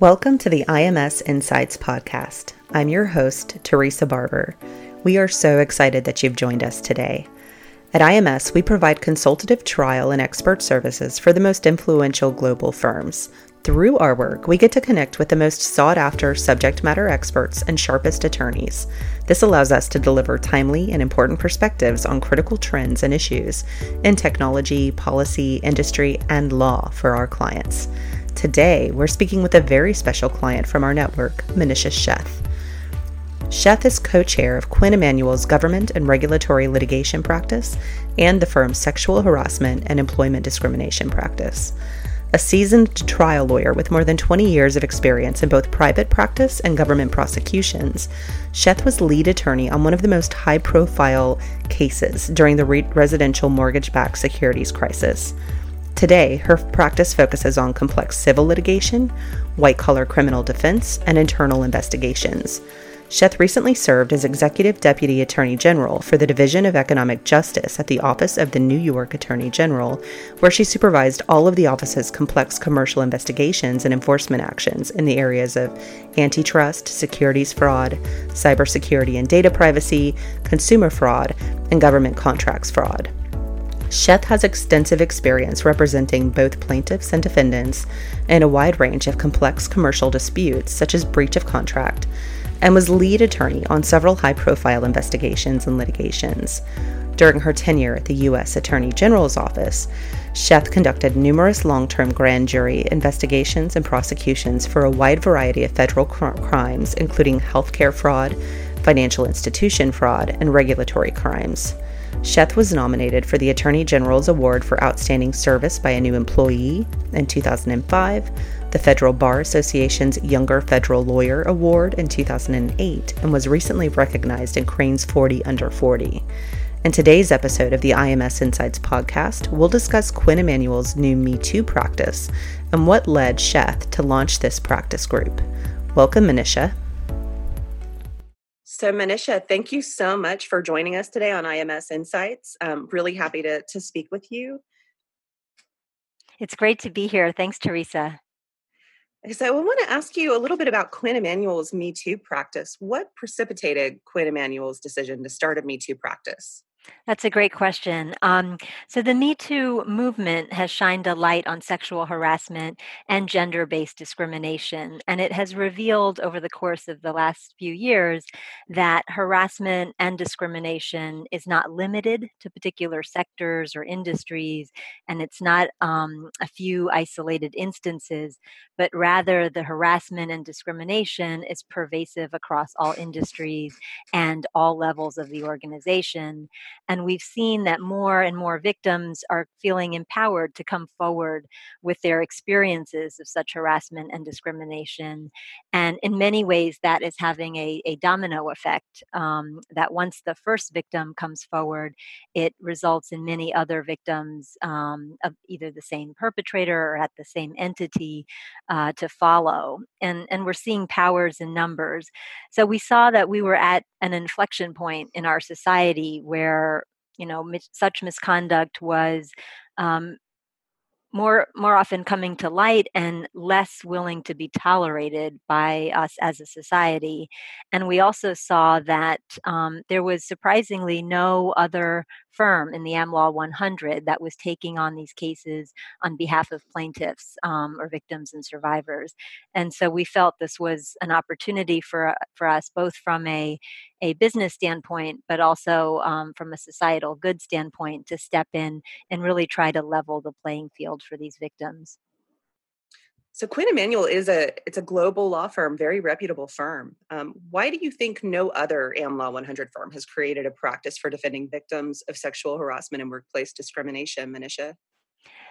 Welcome to the IMS Insights podcast. I'm your host, Teresa Barber. We are so excited that you've joined us today. At IMS, we provide consultative trial and expert services for the most influential global firms. Through our work, we get to connect with the most sought after subject matter experts and sharpest attorneys. This allows us to deliver timely and important perspectives on critical trends and issues in technology, policy, industry, and law for our clients. Today, we're speaking with a very special client from our network, Manisha Sheth. Sheth is co chair of Quinn Emanuel's Government and Regulatory Litigation Practice and the firm's Sexual Harassment and Employment Discrimination Practice. A seasoned trial lawyer with more than 20 years of experience in both private practice and government prosecutions, Sheth was lead attorney on one of the most high profile cases during the re- residential mortgage backed securities crisis. Today, her practice focuses on complex civil litigation, white collar criminal defense, and internal investigations. Sheth recently served as Executive Deputy Attorney General for the Division of Economic Justice at the Office of the New York Attorney General, where she supervised all of the office's complex commercial investigations and enforcement actions in the areas of antitrust, securities fraud, cybersecurity and data privacy, consumer fraud, and government contracts fraud. Sheth has extensive experience representing both plaintiffs and defendants in a wide range of complex commercial disputes, such as breach of contract, and was lead attorney on several high profile investigations and litigations. During her tenure at the U.S. Attorney General's Office, Sheth conducted numerous long term grand jury investigations and prosecutions for a wide variety of federal cr- crimes, including healthcare fraud, financial institution fraud, and regulatory crimes. Sheth was nominated for the Attorney General's Award for Outstanding Service by a New Employee in 2005, the Federal Bar Association's Younger Federal Lawyer Award in 2008, and was recently recognized in Crain's 40 Under 40. In today's episode of the IMS Insights podcast, we'll discuss Quinn Emanuel's new Me Too practice and what led Sheth to launch this practice group. Welcome, Manisha. So, Manisha, thank you so much for joining us today on IMS Insights. I'm really happy to, to speak with you. It's great to be here. Thanks, Teresa. So, I want to ask you a little bit about Quinn Emanuel's Me Too practice. What precipitated Quinn Emanuel's decision to start a Me Too practice? That's a great question. Um, so, the Me Too movement has shined a light on sexual harassment and gender based discrimination. And it has revealed over the course of the last few years that harassment and discrimination is not limited to particular sectors or industries. And it's not um, a few isolated instances, but rather the harassment and discrimination is pervasive across all industries and all levels of the organization. And we've seen that more and more victims are feeling empowered to come forward with their experiences of such harassment and discrimination. And in many ways, that is having a, a domino effect um, that once the first victim comes forward, it results in many other victims um, of either the same perpetrator or at the same entity uh, to follow. And, and we're seeing powers in numbers. So we saw that we were at an inflection point in our society where you know mis- such misconduct was um, more more often coming to light and less willing to be tolerated by us as a society and we also saw that um, there was surprisingly no other firm in the AmLaw 100 that was taking on these cases on behalf of plaintiffs um, or victims and survivors. And so we felt this was an opportunity for, for us, both from a, a business standpoint, but also um, from a societal good standpoint, to step in and really try to level the playing field for these victims. So Quinn Emanuel is a it's a global law firm, very reputable firm. Um, why do you think no other AmLaw 100 firm has created a practice for defending victims of sexual harassment and workplace discrimination, Manisha?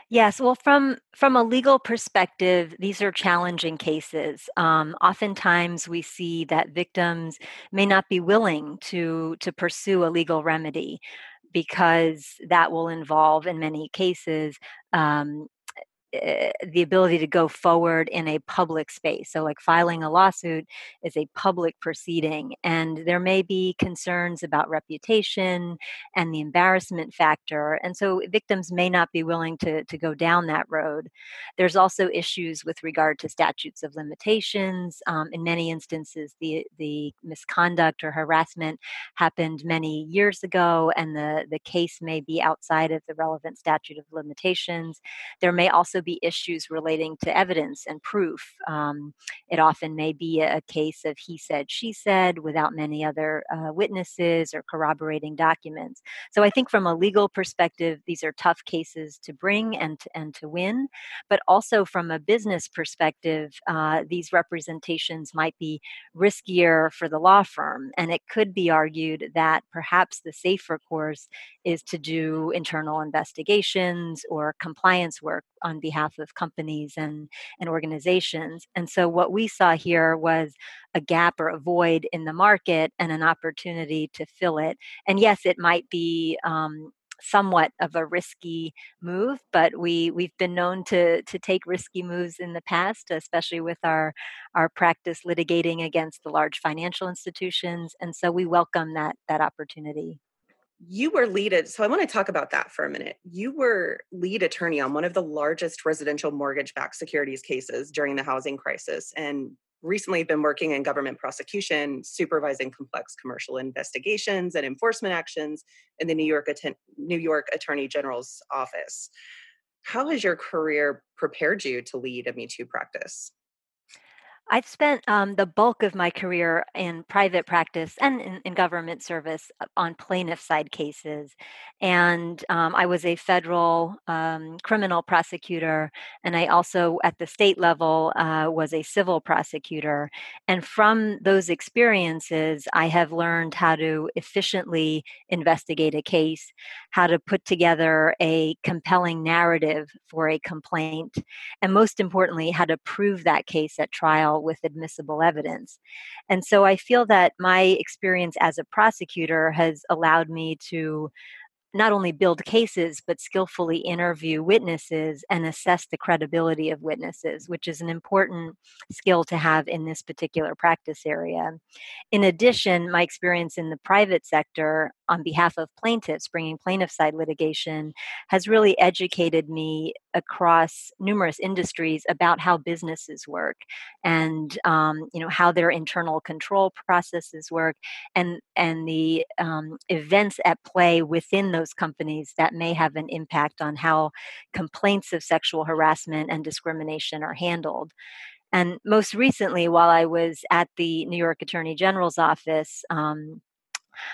Yes, well, from from a legal perspective, these are challenging cases. Um, oftentimes, we see that victims may not be willing to to pursue a legal remedy because that will involve, in many cases, um, uh, the ability to go forward in a public space. So, like filing a lawsuit is a public proceeding, and there may be concerns about reputation and the embarrassment factor. And so, victims may not be willing to, to go down that road. There's also issues with regard to statutes of limitations. Um, in many instances, the, the misconduct or harassment happened many years ago, and the, the case may be outside of the relevant statute of limitations. There may also be issues relating to evidence and proof. Um, it often may be a case of he said, she said, without many other uh, witnesses or corroborating documents. So I think from a legal perspective, these are tough cases to bring and to, and to win. But also from a business perspective, uh, these representations might be riskier for the law firm. And it could be argued that perhaps the safer course is to do internal investigations or compliance work on behalf of companies and, and organizations. And so what we saw here was a gap or a void in the market and an opportunity to fill it. And yes, it might be um, somewhat of a risky move, but we we've been known to to take risky moves in the past, especially with our our practice litigating against the large financial institutions, and so we welcome that that opportunity you were lead so i want to talk about that for a minute. You were lead attorney on one of the largest residential mortgage backed securities cases during the housing crisis and recently been working in government prosecution supervising complex commercial investigations and enforcement actions in the new york new york attorney general's office. How has your career prepared you to lead a me too practice I've spent um, the bulk of my career in private practice and in, in government service uh, on plaintiff side cases. And um, I was a federal um, criminal prosecutor, and I also, at the state level, uh, was a civil prosecutor. And from those experiences, I have learned how to efficiently investigate a case, how to put together a compelling narrative for a complaint, and most importantly, how to prove that case at trial with admissible evidence. And so I feel that my experience as a prosecutor has allowed me to not only build cases, but skillfully interview witnesses and assess the credibility of witnesses, which is an important skill to have in this particular practice area. In addition, my experience in the private sector on behalf of plaintiffs, bringing plaintiff side litigation, has really educated me across numerous industries about how businesses work and um, you know how their internal control processes work and and the um, events at play within those companies that may have an impact on how complaints of sexual harassment and discrimination are handled. And most recently, while I was at the New York Attorney General's office, um,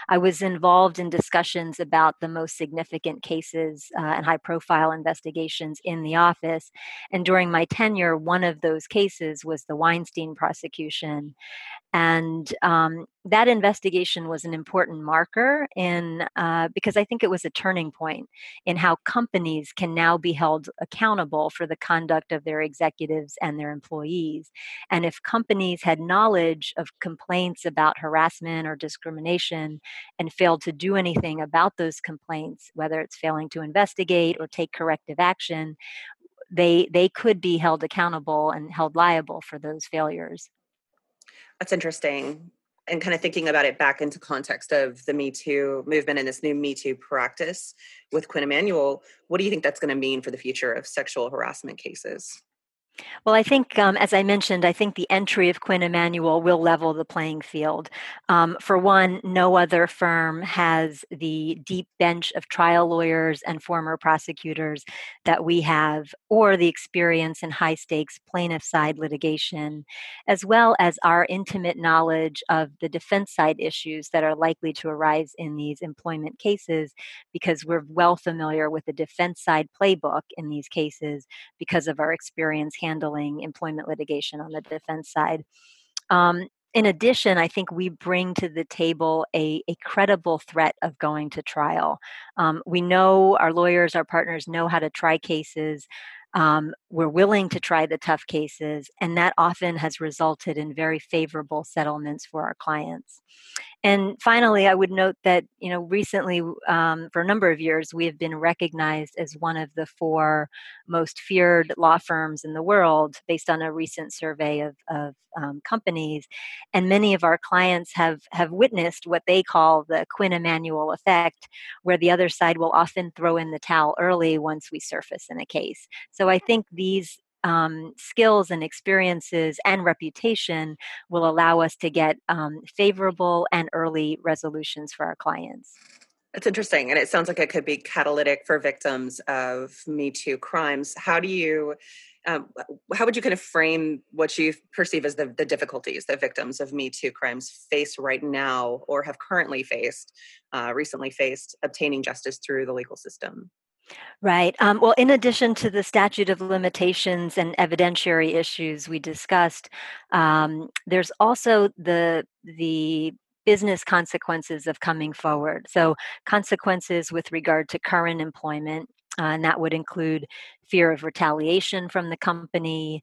I was involved in discussions about the most significant cases uh, and high profile investigations in the office. And during my tenure, one of those cases was the Weinstein prosecution. And um, that investigation was an important marker in uh, because I think it was a turning point in how companies can now be held accountable for the conduct of their executives and their employees. And if companies had knowledge of complaints about harassment or discrimination and failed to do anything about those complaints, whether it's failing to investigate or take corrective action, they they could be held accountable and held liable for those failures. That's interesting. And kind of thinking about it back into context of the Me Too movement and this new Me Too practice with Quinn Emanuel, what do you think that's going to mean for the future of sexual harassment cases? Well, I think, um, as I mentioned, I think the entry of Quinn Emanuel will level the playing field. Um, for one, no other firm has the deep bench of trial lawyers and former prosecutors that we have, or the experience in high stakes plaintiff side litigation, as well as our intimate knowledge of the defense side issues that are likely to arise in these employment cases, because we're well familiar with the defense side playbook in these cases because of our experience handling employment litigation on the defense side. Um, in addition, I think we bring to the table a, a credible threat of going to trial. Um, we know our lawyers, our partners know how to try cases. Um, we're willing to try the tough cases, and that often has resulted in very favorable settlements for our clients. And finally, I would note that you know recently, um, for a number of years, we have been recognized as one of the four most feared law firms in the world, based on a recent survey of, of um, companies. And many of our clients have have witnessed what they call the Quinn Emanuel effect, where the other side will often throw in the towel early once we surface in a case. So I think these um, skills and experiences and reputation will allow us to get um, favorable and early resolutions for our clients. It's interesting. And it sounds like it could be catalytic for victims of Me Too crimes. How do you, um, how would you kind of frame what you perceive as the, the difficulties that victims of Me Too crimes face right now or have currently faced, uh, recently faced, obtaining justice through the legal system? Right. Um, well, in addition to the statute of limitations and evidentiary issues we discussed, um, there's also the the business consequences of coming forward. So, consequences with regard to current employment, uh, and that would include fear of retaliation from the company,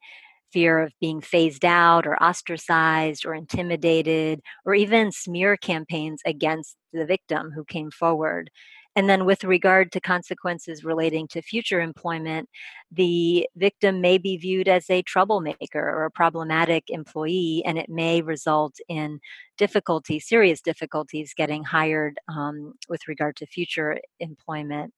fear of being phased out or ostracized or intimidated, or even smear campaigns against the victim who came forward. And then, with regard to consequences relating to future employment, the victim may be viewed as a troublemaker or a problematic employee, and it may result in difficulty, serious difficulties getting hired um, with regard to future employment.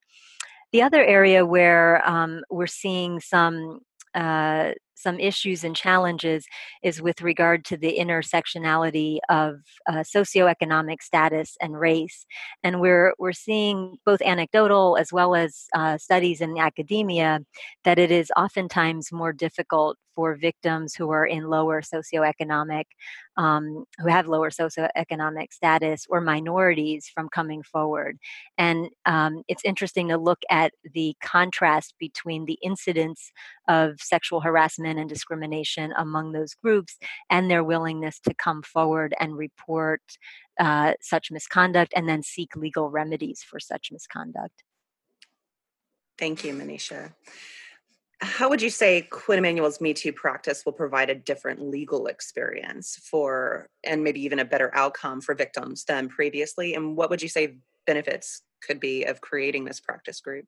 The other area where um, we're seeing some uh, some issues and challenges is with regard to the intersectionality of uh, socioeconomic status and race. And we're, we're seeing both anecdotal as well as uh, studies in academia that it is oftentimes more difficult for victims who are in lower socioeconomic, um, who have lower socioeconomic status or minorities from coming forward. And um, it's interesting to look at the contrast between the incidence of sexual harassment and discrimination among those groups and their willingness to come forward and report uh, such misconduct and then seek legal remedies for such misconduct. Thank you, Manisha how would you say Quinn Emanuel's Me Too practice will provide a different legal experience for, and maybe even a better outcome for victims than previously? And what would you say benefits could be of creating this practice group?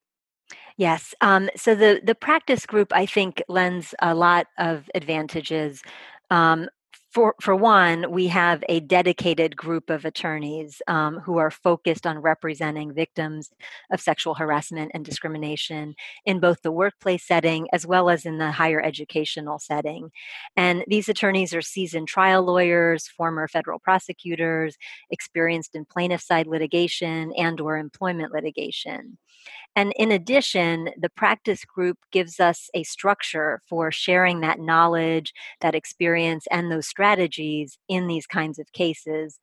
Yes. Um, so the the practice group, I think, lends a lot of advantages. Um, for, for one, we have a dedicated group of attorneys um, who are focused on representing victims of sexual harassment and discrimination in both the workplace setting as well as in the higher educational setting. And these attorneys are seasoned trial lawyers, former federal prosecutors, experienced in plaintiff side litigation and or employment litigation. And in addition, the practice group gives us a structure for sharing that knowledge, that experience, and those strategies in these kinds of cases.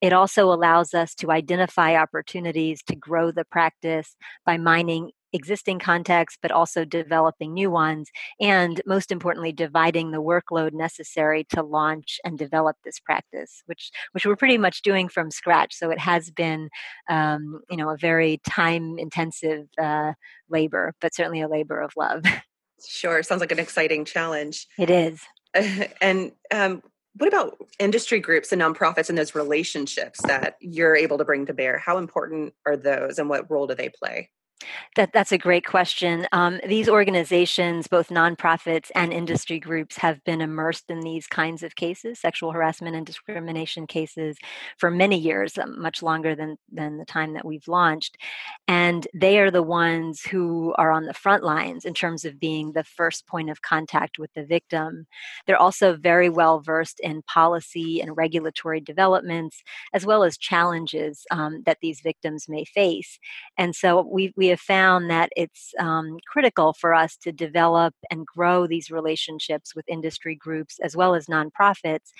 It also allows us to identify opportunities to grow the practice by mining existing contexts, but also developing new ones, and most importantly, dividing the workload necessary to launch and develop this practice, which which we're pretty much doing from scratch. So it has been, um, you know, a very time-intensive uh, labor, but certainly a labor of love. Sure, sounds like an exciting challenge. It is. and um, what about industry groups and nonprofits and those relationships that you're able to bring to bear? How important are those, and what role do they play? That, that's a great question. Um, these organizations, both nonprofits and industry groups, have been immersed in these kinds of cases, sexual harassment and discrimination cases, for many years, um, much longer than, than the time that we've launched. And they are the ones who are on the front lines in terms of being the first point of contact with the victim. They're also very well versed in policy and regulatory developments, as well as challenges um, that these victims may face. And so we, we have found that it's um, critical for us to develop and grow these relationships with industry groups as well as nonprofits,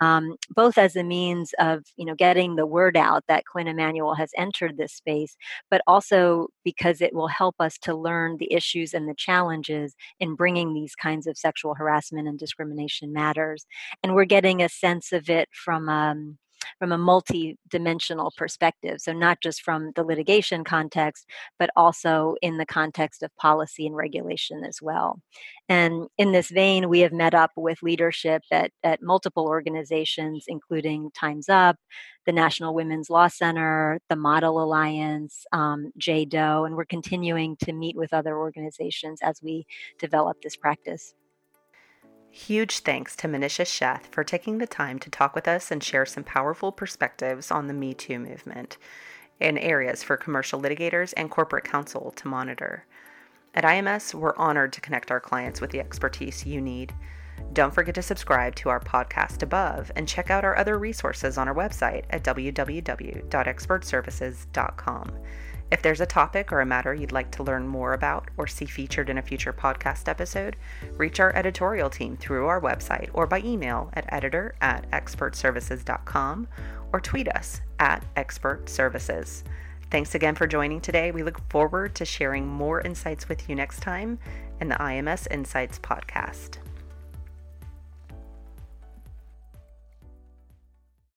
um, both as a means of you know getting the word out that Quinn Emanuel has entered this space, but also because it will help us to learn the issues and the challenges in bringing these kinds of sexual harassment and discrimination matters. And we're getting a sense of it from um, from a multi-dimensional perspective. So not just from the litigation context, but also in the context of policy and regulation as well. And in this vein, we have met up with leadership at, at multiple organizations, including Time's Up, the National Women's Law Center, the Model Alliance, um, and we're continuing to meet with other organizations as we develop this practice. Huge thanks to Manisha Sheth for taking the time to talk with us and share some powerful perspectives on the Me Too movement and areas for commercial litigators and corporate counsel to monitor. At IMS, we're honored to connect our clients with the expertise you need. Don't forget to subscribe to our podcast above and check out our other resources on our website at www.expertservices.com. If there's a topic or a matter you'd like to learn more about or see featured in a future podcast episode, reach our editorial team through our website or by email at editor at expertservices.com or tweet us at expertservices. Thanks again for joining today. We look forward to sharing more insights with you next time in the IMS Insights podcast.